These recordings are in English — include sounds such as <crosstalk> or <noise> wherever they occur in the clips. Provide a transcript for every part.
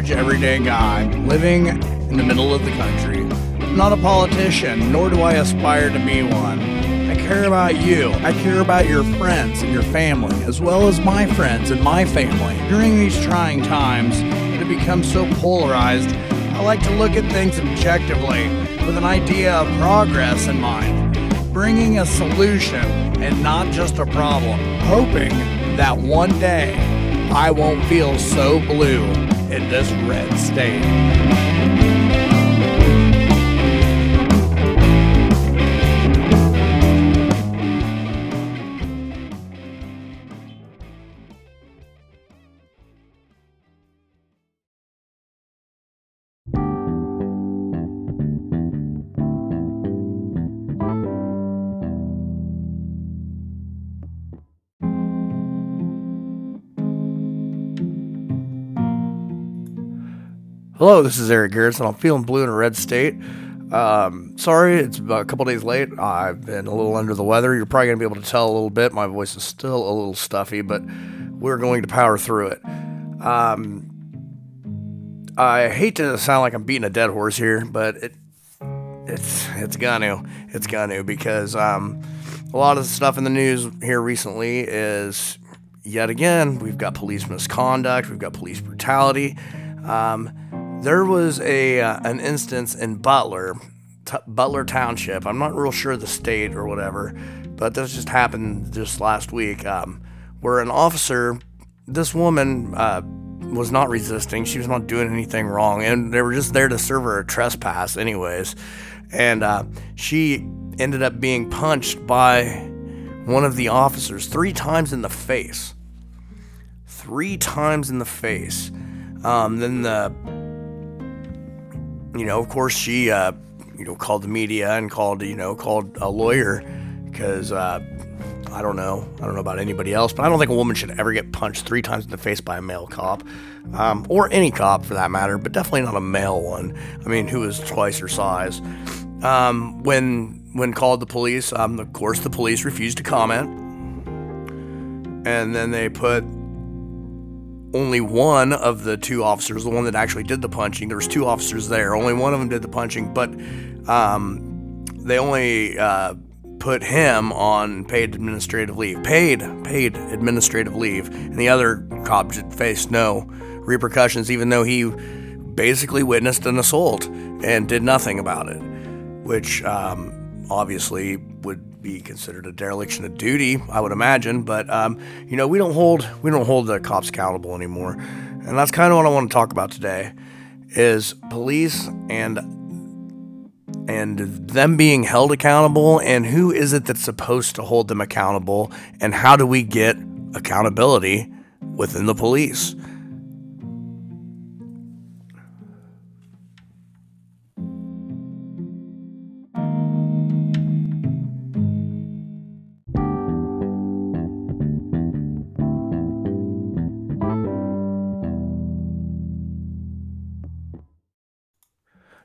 average, everyday guy living in the middle of the country. I'm not a politician, nor do I aspire to be one. I care about you. I care about your friends and your family, as well as my friends and my family. During these trying times that become so polarized, I like to look at things objectively with an idea of progress in mind, bringing a solution and not just a problem, hoping that one day I won't feel so blue in this red state. Hello, this is Eric Garretson. I'm feeling blue in a red state. Um, sorry, it's a couple days late. I've been a little under the weather. You're probably going to be able to tell a little bit. My voice is still a little stuffy, but we're going to power through it. Um, I hate to sound like I'm beating a dead horse here, but it it's it's gonna it's gonna because um, a lot of the stuff in the news here recently is yet again we've got police misconduct, we've got police brutality. Um, there was a uh, an instance in Butler, T- Butler Township. I'm not real sure the state or whatever, but this just happened just last week, um, where an officer, this woman uh, was not resisting. She was not doing anything wrong, and they were just there to serve her a trespass, anyways. And uh, she ended up being punched by one of the officers three times in the face. Three times in the face. Um, then the you know, of course, she, uh, you know, called the media and called, you know, called a lawyer because uh, I don't know, I don't know about anybody else, but I don't think a woman should ever get punched three times in the face by a male cop, um, or any cop for that matter, but definitely not a male one. I mean, who is twice her size. Um, when when called the police, um, of course, the police refused to comment, and then they put only one of the two officers, the one that actually did the punching, there was two officers there. Only one of them did the punching, but um, they only uh, put him on paid administrative leave. Paid, paid administrative leave, and the other cop faced no repercussions, even though he basically witnessed an assault and did nothing about it, which um, obviously would be considered a dereliction of duty, I would imagine. But um, you know, we don't hold we don't hold the cops accountable anymore, and that's kind of what I want to talk about today, is police and and them being held accountable, and who is it that's supposed to hold them accountable, and how do we get accountability within the police?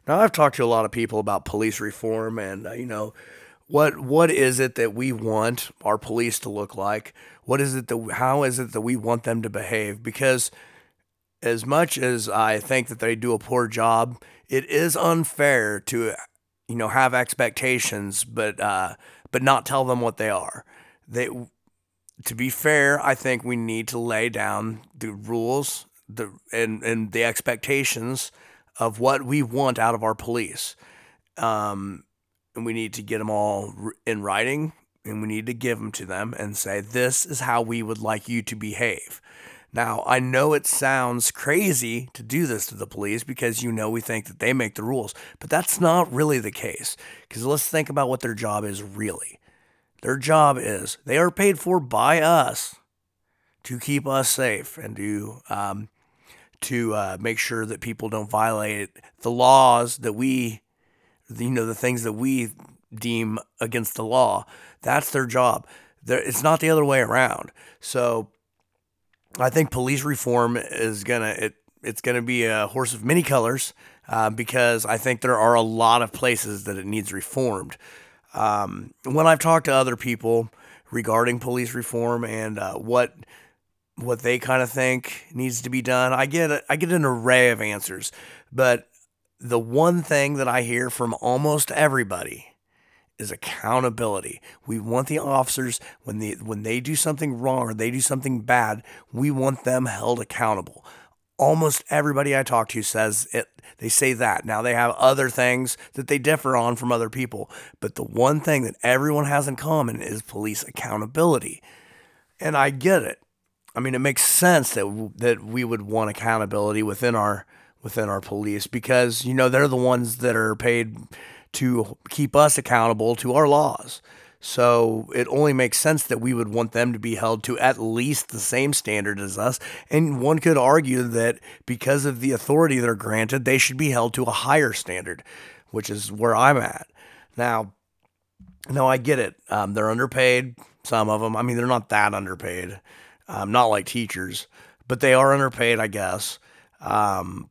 Now, I've talked to a lot of people about police reform, and uh, you know, what what is it that we want our police to look like? What is it that how is it that we want them to behave? Because as much as I think that they do a poor job, it is unfair to you know have expectations, but uh, but not tell them what they are. They to be fair, I think we need to lay down the rules the and and the expectations of what we want out of our police. Um, and we need to get them all in writing and we need to give them to them and say, this is how we would like you to behave. Now, I know it sounds crazy to do this to the police because you know we think that they make the rules, but that's not really the case. Because let's think about what their job is really. Their job is they are paid for by us to keep us safe and to um, to uh, make sure that people don't violate the laws that we, you know, the things that we deem against the law. That's their job. They're, it's not the other way around. So I think police reform is gonna it it's gonna be a horse of many colors uh, because I think there are a lot of places that it needs reformed. Um, when I've talked to other people regarding police reform and uh, what what they kind of think needs to be done. I get a, I get an array of answers, but the one thing that I hear from almost everybody is accountability. We want the officers when they when they do something wrong or they do something bad, we want them held accountable. Almost everybody I talk to says it they say that. Now they have other things that they differ on from other people, but the one thing that everyone has in common is police accountability. And I get it. I mean, it makes sense that that we would want accountability within our within our police because you know they're the ones that are paid to keep us accountable to our laws. So it only makes sense that we would want them to be held to at least the same standard as us. And one could argue that because of the authority they're granted, they should be held to a higher standard, which is where I'm at. Now, no, I get it. Um, they're underpaid, some of them. I mean, they're not that underpaid, um, not like teachers, but they are underpaid, I guess. Um,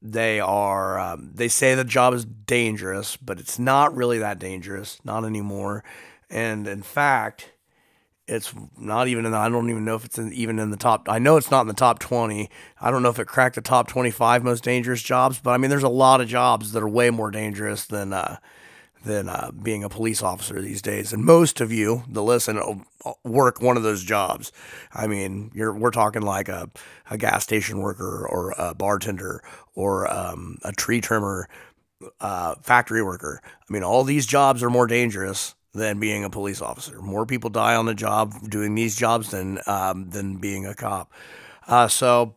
they are, um, they say the job is dangerous, but it's not really that dangerous, not anymore. And in fact, it's not even in the, I don't even know if it's in, even in the top. I know it's not in the top 20. I don't know if it cracked the top 25 most dangerous jobs, but I mean, there's a lot of jobs that are way more dangerous than, uh, than uh, being a police officer these days. And most of you, the listen, uh, work one of those jobs. I mean, we're talking like a, a gas station worker or a bartender or um, a tree trimmer, uh, factory worker. I mean, all these jobs are more dangerous than being a police officer. More people die on the job doing these jobs than um, than being a cop. Uh, so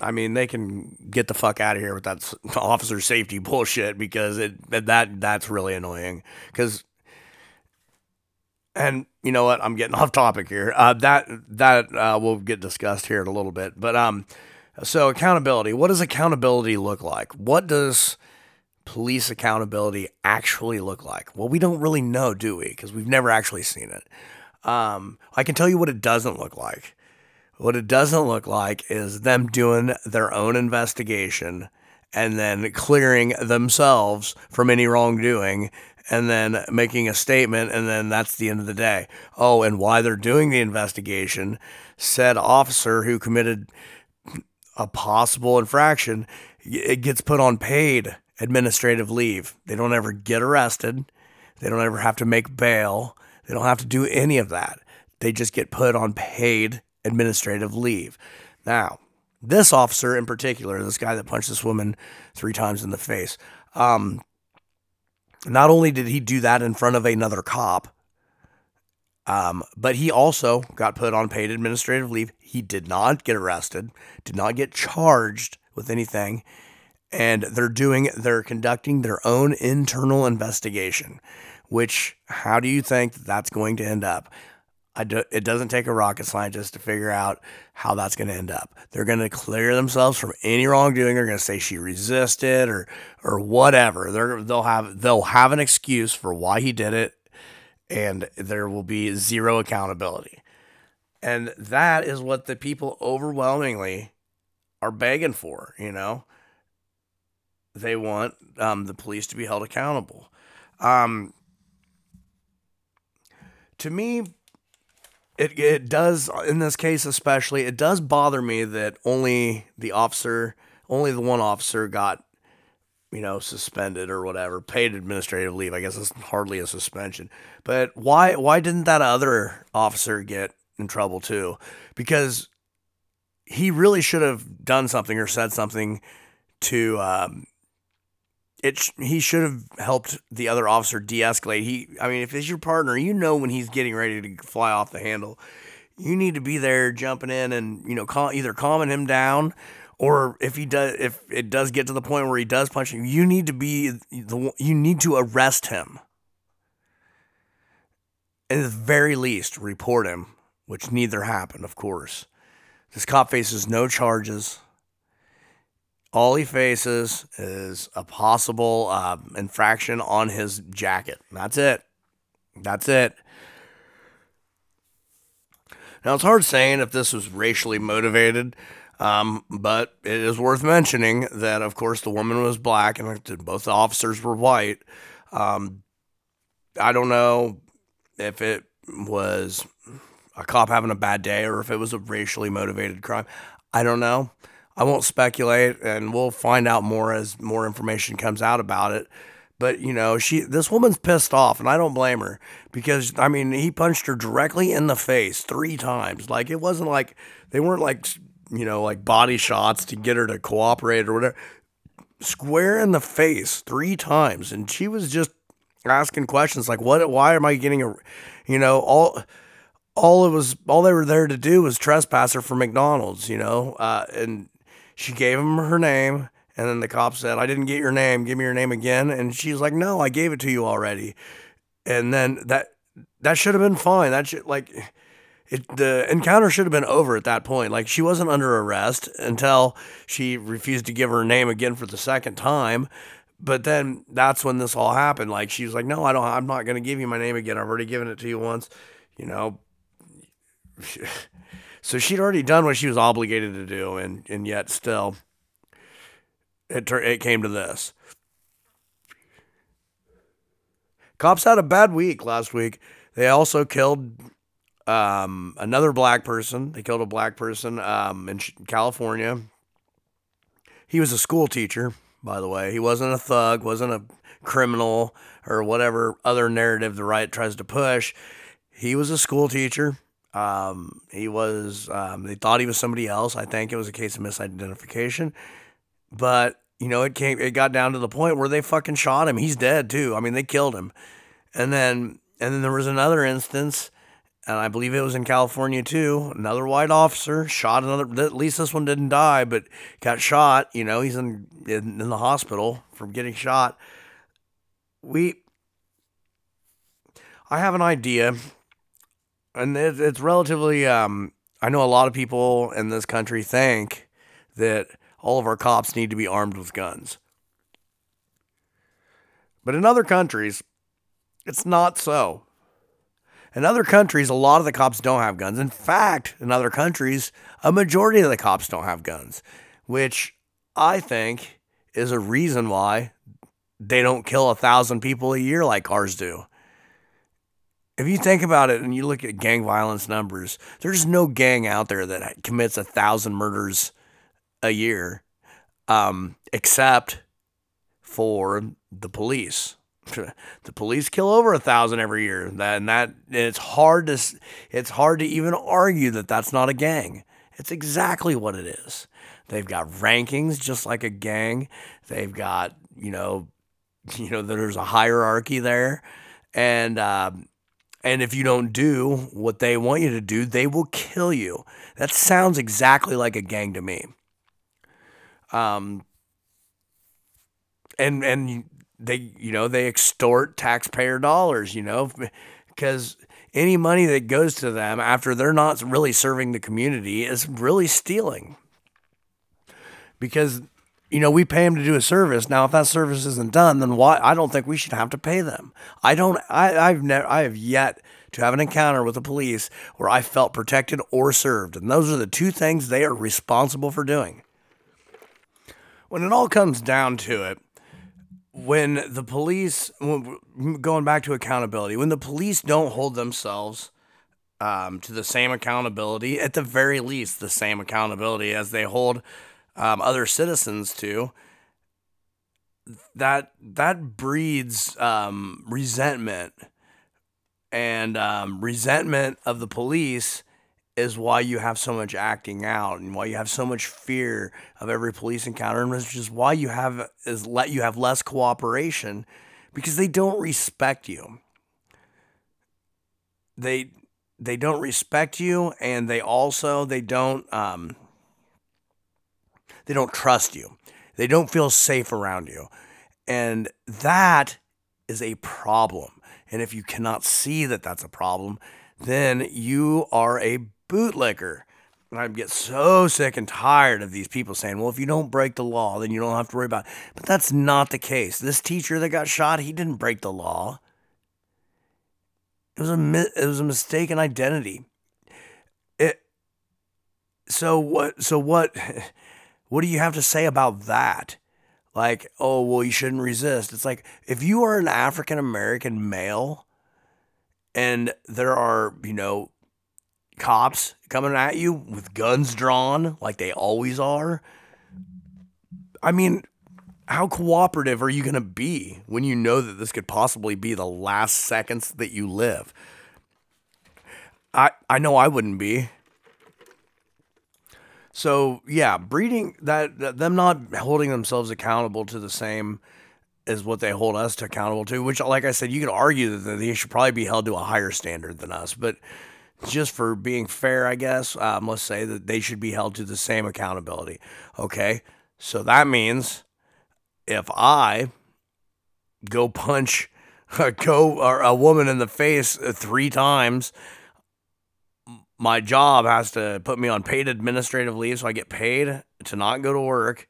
I mean, they can get the fuck out of here with that <laughs> officer safety bullshit because it that that's really annoying. Because, and you know what? I'm getting <laughs> off topic here. Uh, that that uh, will get discussed here in a little bit. But um, so accountability. What does accountability look like? What does police accountability actually look like? Well, we don't really know, do we? Because we've never actually seen it. Um, I can tell you what it doesn't look like. What it doesn't look like is them doing their own investigation and then clearing themselves from any wrongdoing and then making a statement and then that's the end of the day. Oh, and why they're doing the investigation, said officer who committed a possible infraction, it gets put on paid administrative leave. They don't ever get arrested. They don't ever have to make bail. They don't have to do any of that. They just get put on paid administrative leave. Now, this officer in particular, this guy that punched this woman three times in the face, um, not only did he do that in front of another cop, um, but he also got put on paid administrative leave. He did not get arrested, did not get charged with anything, and they're doing, they're conducting their own internal investigation. Which, how do you think that's going to end up? Do, it doesn't take a rocket scientist to figure out how that's going to end up. They're going to clear themselves from any wrongdoing. They're going to say she resisted or or whatever. They're, they'll have they'll have an excuse for why he did it, and there will be zero accountability. And that is what the people overwhelmingly are begging for. You know, they want um, the police to be held accountable. Um, to me, it it does in this case especially it does bother me that only the officer only the one officer got you know suspended or whatever paid administrative leave. I guess it's hardly a suspension. But why why didn't that other officer get in trouble too? Because he really should have done something or said something to um, it he should have helped the other officer de-escalate. He, I mean, if it's your partner, you know when he's getting ready to fly off the handle, you need to be there jumping in and you know cal- either calming him down, or if he does, if it does get to the point where he does punch you, you need to be the you need to arrest him. At the very least, report him, which neither happened, of course. This cop faces no charges all he faces is a possible uh, infraction on his jacket. That's it. That's it. Now, it's hard saying if this was racially motivated, um, but it is worth mentioning that, of course, the woman was black and both the officers were white. Um, I don't know if it was a cop having a bad day or if it was a racially motivated crime. I don't know. I won't speculate, and we'll find out more as more information comes out about it. But you know, she this woman's pissed off, and I don't blame her because I mean, he punched her directly in the face three times. Like it wasn't like they weren't like you know like body shots to get her to cooperate or whatever. Square in the face three times, and she was just asking questions like, "What? Why am I getting a?" You know, all all it was all they were there to do was trespass her for McDonald's. You know, uh, and she gave him her name and then the cop said, I didn't get your name. Give me your name again. And she's like, No, I gave it to you already. And then that that should have been fine. That should like it the encounter should have been over at that point. Like she wasn't under arrest until she refused to give her name again for the second time. But then that's when this all happened. Like she was like, "No, I don't. I'm not going to give you my name again. I've already given it to you once." You know. <laughs> So she'd already done what she was obligated to do, and and yet still it, it came to this. Cops had a bad week last week. They also killed um, another black person. They killed a black person um, in California. He was a school teacher, by the way. He wasn't a thug, wasn't a criminal, or whatever other narrative the right tries to push. He was a school teacher. Um, he was. Um, they thought he was somebody else. I think it was a case of misidentification. But you know, it came, it got down to the point where they fucking shot him. He's dead too. I mean, they killed him. And then, and then there was another instance, and I believe it was in California too. Another white officer shot another. At least this one didn't die, but got shot. You know, he's in in, in the hospital from getting shot. We, I have an idea, and it, it's relatively. Um, I know a lot of people in this country think that all of our cops need to be armed with guns. But in other countries, it's not so. In other countries, a lot of the cops don't have guns. In fact, in other countries, a majority of the cops don't have guns, which I think is a reason why they don't kill a thousand people a year like ours do. If you think about it and you look at gang violence numbers, there's no gang out there that commits a thousand murders a year, um, except for the police. the police kill over a thousand every year. And that it's hard to it's hard to even argue that that's not a gang. It's exactly what it is. They've got rankings just like a gang. They've got you know, <laughs> you know there's a hierarchy there, and um, and if you don't do what they want you to do, they will kill you. That sounds exactly like a gang to me. Um, and and they you know they extort taxpayer dollars, you know, because any money that goes to them after they're not really serving the community is really stealing. Because you know, we pay them to do a service. Now, if that service isn't done, then why? I don't think we should have to pay them. I don't. I, I've never. I have yet to have an encounter with the police where I felt protected or served, and those are the two things they are responsible for doing when it all comes down to it, when the police, going back to accountability, when the police don't hold themselves um, to the same accountability, at the very least, the same accountability as they hold um, other citizens to, that that breeds um, resentment and um, resentment of the police is why you have so much acting out and why you have so much fear of every police encounter and which is why you have is let you have less cooperation because they don't respect you. They they don't respect you and they also they don't um they don't trust you. They don't feel safe around you. And that is a problem. And if you cannot see that that's a problem, then you are a bootlicker. And I get so sick and tired of these people saying, well, if you don't break the law, then you don't have to worry about it. But that's not the case. This teacher that got shot, he didn't break the law. It was a it was a mistaken identity. It so what so what <laughs> what do you have to say about that? Like, oh, well, you shouldn't resist. It's like if you are an African American male and there are, you know, cops coming at you with guns drawn like they always are. I mean, how cooperative are you going to be when you know that this could possibly be the last seconds that you live? I I know I wouldn't be. So yeah, breeding that, that them not holding themselves accountable to the same as what they hold us to accountable to. Which, like I said, you could argue that they should probably be held to a higher standard than us, but just for being fair, I guess, um, let's say that they should be held to the same accountability. Okay, so that means if I go punch <laughs> a go or a woman in the face three times my job has to put me on paid administrative leave so I get paid to not go to work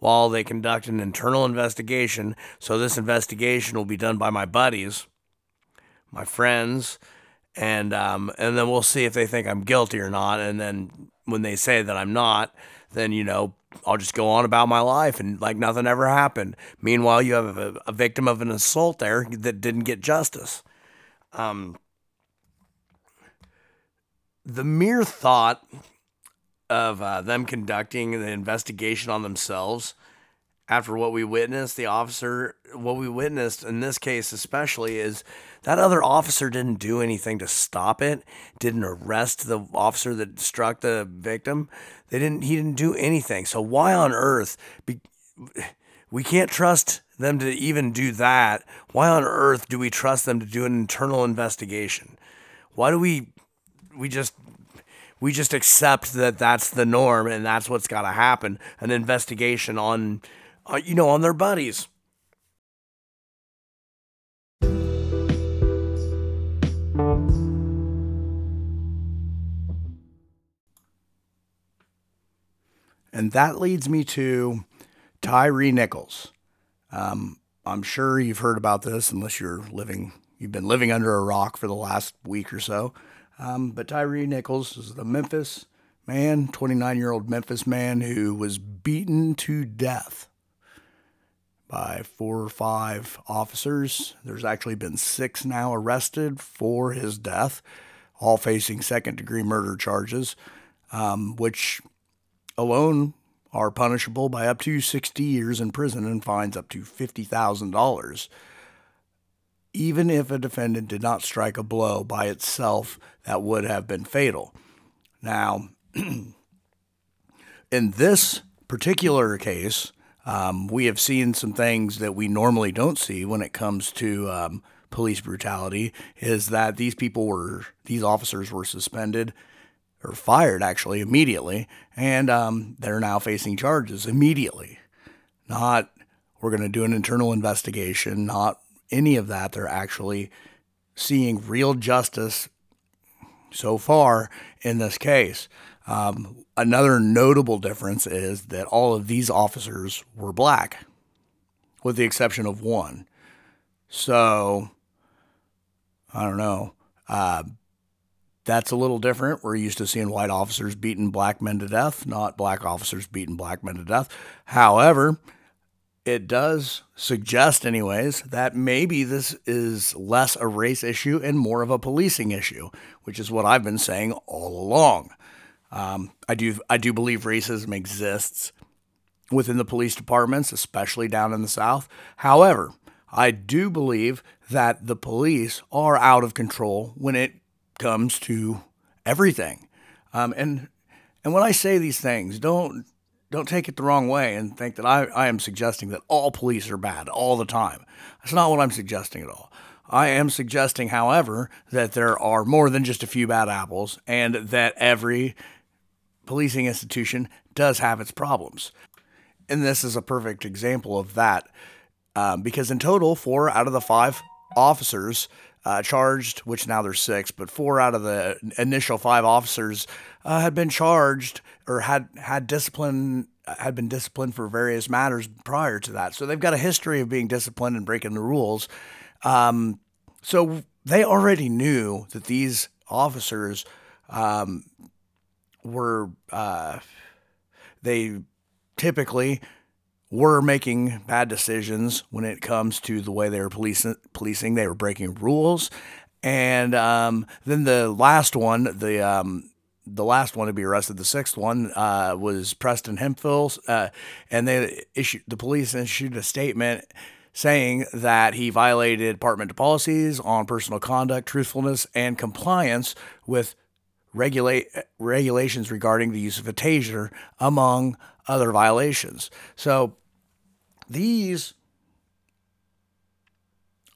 while they conduct an internal investigation. So this investigation will be done by my buddies, my friends, and um, and then we'll see if they think I'm guilty or not. And then when they say that I'm not, then you know I'll just go on about my life and like nothing ever happened. Meanwhile, you have a, a victim of an assault there that didn't get justice. Um, the mere thought of uh, them conducting the investigation on themselves after what we witnessed, the officer, what we witnessed in this case especially, is that other officer didn't do anything to stop it, didn't arrest the officer that struck the victim. They didn't. He didn't do anything. So why on earth? Be, we can't trust them to even do that. Why on earth do we trust them to do an internal investigation? Why do we we just we just accept that that's the norm and that's what's got to happen an investigation on uh, you know on their buddies and that leads me to Tyre Nichols. Um, I'm sure you've heard about this, unless you're living, you've been living under a rock for the last week or so. Um, but Tyre Nichols is the Memphis man, 29 year old Memphis man who was beaten to death by four or five officers. There's actually been six now arrested for his death, all facing second degree murder charges, um, which alone are punishable by up to 60 years in prison and fines up to $50,000 even if a defendant did not strike a blow by itself that would have been fatal. Now, <clears throat> in this particular case, um, we have seen some things that we normally don't see when it comes to um, police brutality. Is that these people were, these officers were suspended or fired actually immediately, and um, they're now facing charges immediately. Not we're going to do an internal investigation, not any of that. They're actually seeing real justice so far in this case. Um, another notable difference is that all of these officers were black, with the exception of one. So, I don't know. Uh, that's a little different. We're used to seeing white officers beating black men to death, not black officers beating black men to death. However, it does suggest, anyways, that maybe this is less a race issue and more of a policing issue, which is what I've been saying all along. Um, I do I do believe racism exists within the police departments, especially down in the South. However, I do believe that the police are out of control when it comes to everything. Um, and and when I say these things, don't don't take it the wrong way and think that I, I am suggesting that all police are bad all the time. That's not what I'm suggesting at all. I am suggesting, however, that there are more than just a few bad apples and that every policing institution does have its problems. And this is a perfect example of that um, because in total, four out of the five officers uh, charged, which now there's six, but four out of the initial five officers uh, had been charged or had had discipline had been disciplined for various matters prior to that. So they've got a history of being disciplined and breaking the rules. Um, so they already knew that these officers um, were uh, they typically were making bad decisions when it comes to the way they were policing. policing. They were breaking rules, And um, then the last one, the um, the last one to be arrested, the sixth one, uh, was Preston Hemphill, uh, and they issued the police issued a statement saying that he violated department policies on personal conduct, truthfulness, and compliance with regulate regulations regarding the use of a taser, among other violations. So these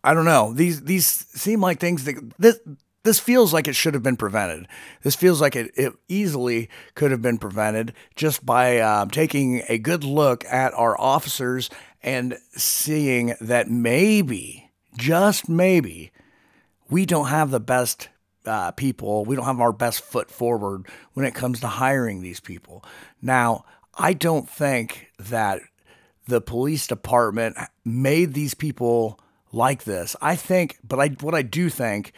I don't know. These these seem like things that this this feels like it should have been prevented. This feels like it, it easily could have been prevented just by um, taking a good look at our officers and seeing that maybe, just maybe, we don't have the best uh, people. We don't have our best foot forward when it comes to hiring these people. Now, I don't think that the police department made these people like this. I think, but I what I do think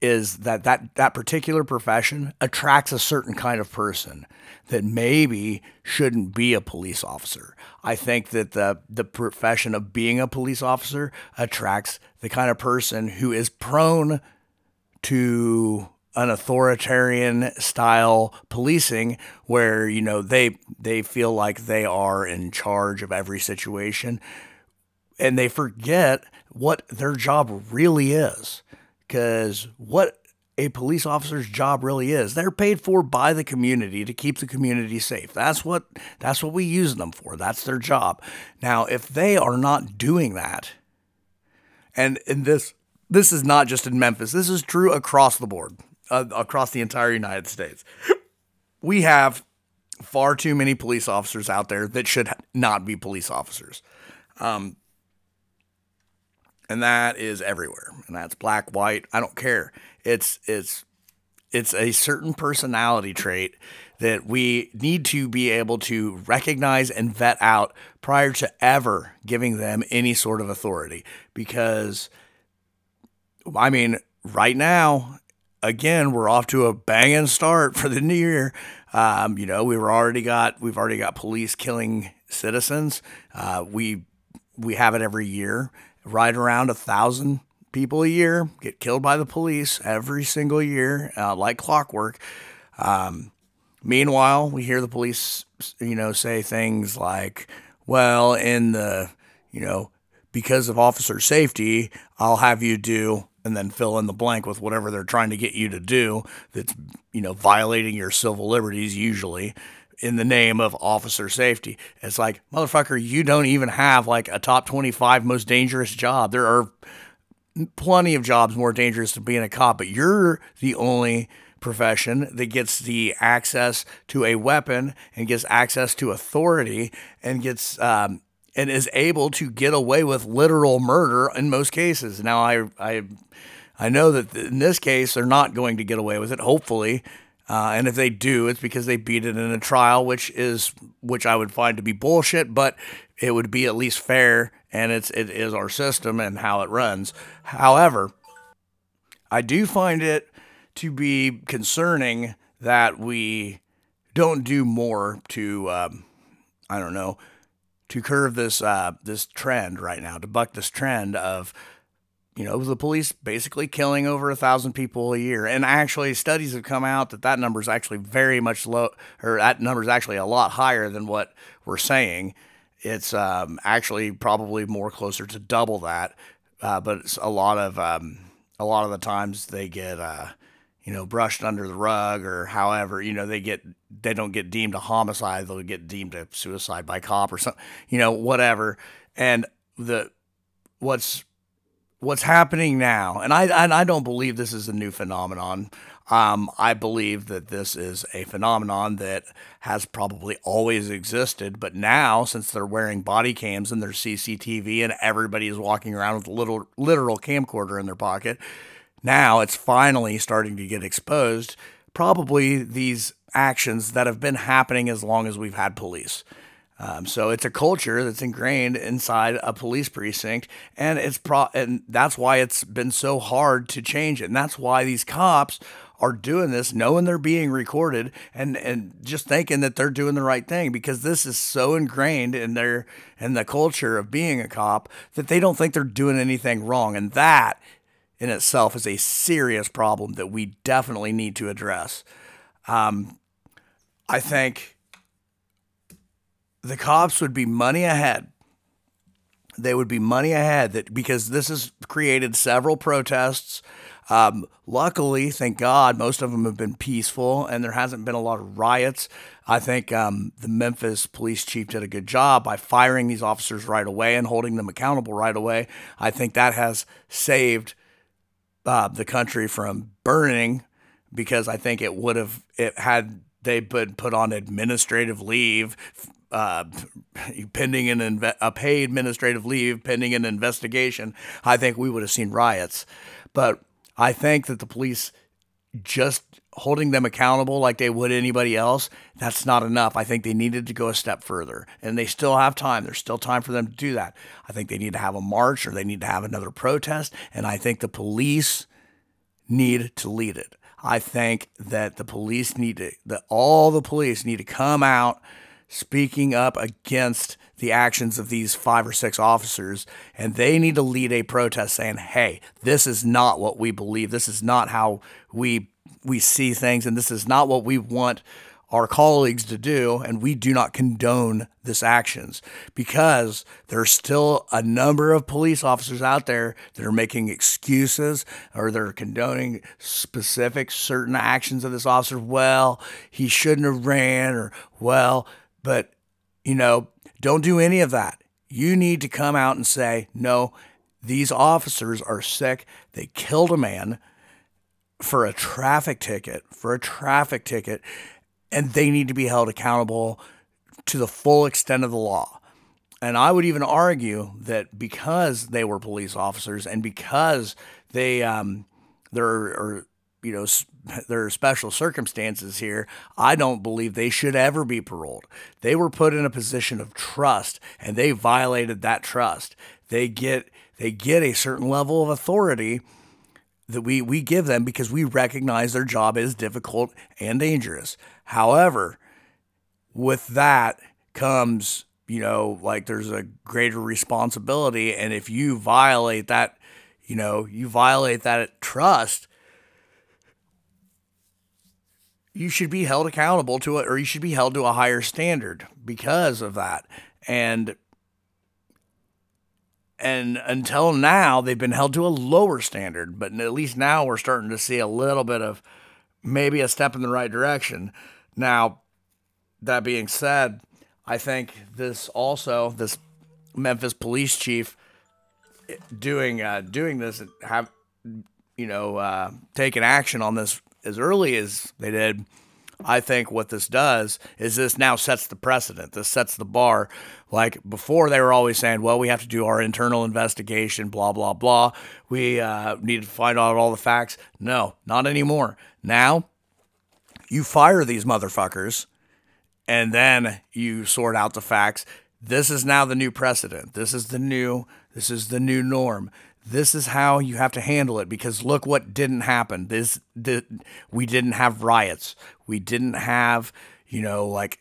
is that that that particular profession attracts a certain kind of person that maybe shouldn't be a police officer. I think that the the profession of being a police officer attracts the kind of person who is prone to an authoritarian style policing where you know they they feel like they are in charge of every situation and they forget what their job really is. Because what a police officer's job really is. They're paid for by the community to keep the community safe. That's what that's what we use them for. That's their job. Now, if they are not doing that, and in this this is not just in Memphis. This is true across the board, uh, across the entire United States. We have far too many police officers out there that should not be police officers. Um, and that is everywhere. And that's black, white. I don't care. It's it's it's a certain personality trait that we need to be able to recognize and vet out prior to ever giving them any sort of authority. Because, I mean, right now, again, we're off to a banging start for the new year. Um, you know, we've already got we've already got police killing citizens. Uh, we we have it every year right around a thousand people a year get killed by the police every single year, uh, like clockwork. Um, meanwhile, we hear the police, you know, say things like, "Well, in the, you know, because of officer safety, I'll have you do." And then fill in the blank with whatever they're trying to get you to do that's, you know, violating your civil liberties, usually in the name of officer safety. It's like, motherfucker, you don't even have like a top 25 most dangerous job. There are plenty of jobs more dangerous than being a cop, but you're the only profession that gets the access to a weapon and gets access to authority and gets um, and is able to get away with literal murder in most cases. Now, I I I know that in this case they're not going to get away with it. Hopefully, uh, and if they do, it's because they beat it in a trial, which is which I would find to be bullshit. But it would be at least fair, and it's it is our system and how it runs. However, I do find it to be concerning that we don't do more to um, I don't know to curve this uh, this trend right now to buck this trend of you know, the police basically killing over a thousand people a year. And actually, studies have come out that that number is actually very much low, or that number is actually a lot higher than what we're saying. It's um, actually probably more closer to double that. Uh, but it's a lot of um, a lot of the times they get uh, you know brushed under the rug or however you know they get they don't get deemed a homicide they'll get deemed a suicide by cop or something you know whatever and the what's what's happening now, and I and I don't believe this is a new phenomenon. Um, I believe that this is a phenomenon that has probably always existed, but now since they're wearing body cams and there's CCTV and everybody is walking around with a little literal camcorder in their pocket, now it's finally starting to get exposed. Probably these actions that have been happening as long as we've had police. Um, so it's a culture that's ingrained inside a police precinct, and it's pro- and that's why it's been so hard to change it. And that's why these cops are doing this, knowing they're being recorded, and and just thinking that they're doing the right thing because this is so ingrained in their in the culture of being a cop that they don't think they're doing anything wrong, and that in itself is a serious problem that we definitely need to address. Um, I think the cops would be money ahead. They would be money ahead that because this has created several protests. Um, luckily, thank God, most of them have been peaceful and there hasn't been a lot of riots. I think um, the Memphis police chief did a good job by firing these officers right away and holding them accountable right away. I think that has saved uh, the country from burning because I think it would have it had they been put on administrative leave. Uh, pending an inve- a paid administrative leave pending an investigation, I think we would have seen riots. But I think that the police just holding them accountable like they would anybody else, that's not enough. I think they needed to go a step further, and they still have time. There's still time for them to do that. I think they need to have a march or they need to have another protest, and I think the police need to lead it. I think that the police need to, that all the police need to come out speaking up against the actions of these five or six officers, and they need to lead a protest saying, "Hey, this is not what we believe. This is not how we we see things, and this is not what we want our colleagues to do, and we do not condone this actions because there's still a number of police officers out there that are making excuses or they're condoning specific certain actions of this officer. Well, he shouldn't have ran, or well, but you know, don't do any of that. You need to come out and say, no, these officers are sick. They killed a man for a traffic ticket, for a traffic ticket and they need to be held accountable to the full extent of the law. And I would even argue that because they were police officers and because they um, there are you know <laughs> there are special circumstances here, I don't believe they should ever be paroled. They were put in a position of trust and they violated that trust. They get they get a certain level of authority that we, we give them because we recognize their job is difficult and dangerous. However, with that comes, you know, like there's a greater responsibility. And if you violate that, you know, you violate that trust, you should be held accountable to it or you should be held to a higher standard because of that. And and until now they've been held to a lower standard but at least now we're starting to see a little bit of maybe a step in the right direction now that being said i think this also this memphis police chief doing uh, doing this have you know uh, taking action on this as early as they did I think what this does is this now sets the precedent. This sets the bar. Like before, they were always saying, well, we have to do our internal investigation, blah, blah, blah. We uh, need to find out all the facts. No, not anymore. Now, you fire these motherfuckers and then you sort out the facts. This is now the new precedent. This is the new this is the new norm this is how you have to handle it because look what didn't happen. This we didn't have riots. We didn't have you know like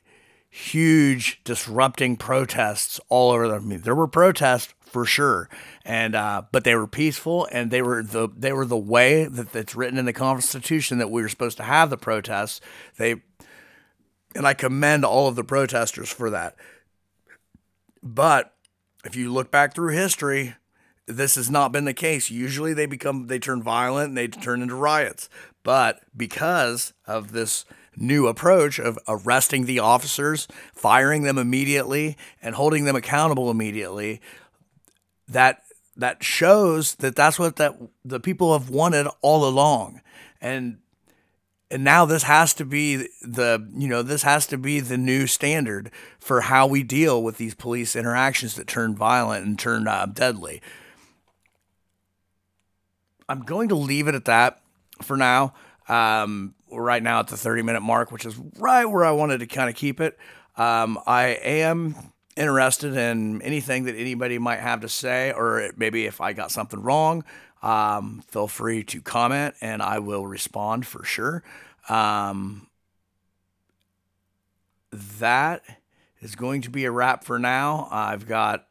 huge disrupting protests all over the, I mean, there were protests for sure. And uh, but they were peaceful and they were the they were the way that it's written in the constitution that we were supposed to have the protests. They and I commend all of the protesters for that. But if you look back through history this has not been the case. Usually they become they turn violent and they turn into riots. But because of this new approach of arresting the officers, firing them immediately and holding them accountable immediately, that that shows that that's what that the people have wanted all along. And and now this has to be the you know this has to be the new standard for how we deal with these police interactions that turn violent and turn uh, deadly I'm going to leave it at that for now. Um, right now at the 30 minute mark, which is right where I wanted to kind of keep it. Um, I am interested in anything that anybody might have to say, or maybe if I got something wrong, um, feel free to comment and I will respond for sure. Um, that is going to be a wrap for now. I've got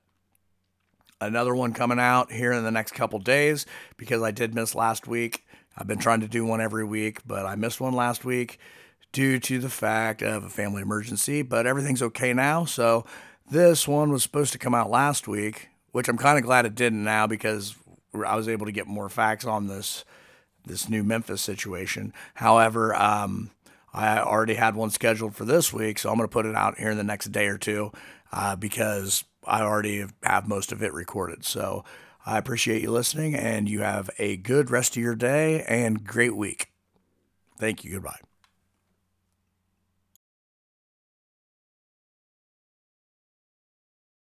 another one coming out here in the next couple days because I did miss last week. I've been trying to do one every week, but I missed one last week due to the fact of a family emergency. But everything's okay now. So this one was supposed to come out last week, which I'm kind of glad it didn't now because I was able to get more facts on this this new Memphis situation. However, um, I already had one scheduled for this week, so I'm going to put it out here in the next day or two uh, because I already have most of it recorded. So I appreciate you listening, and you have a good rest of your day and great week. Thank you. Goodbye.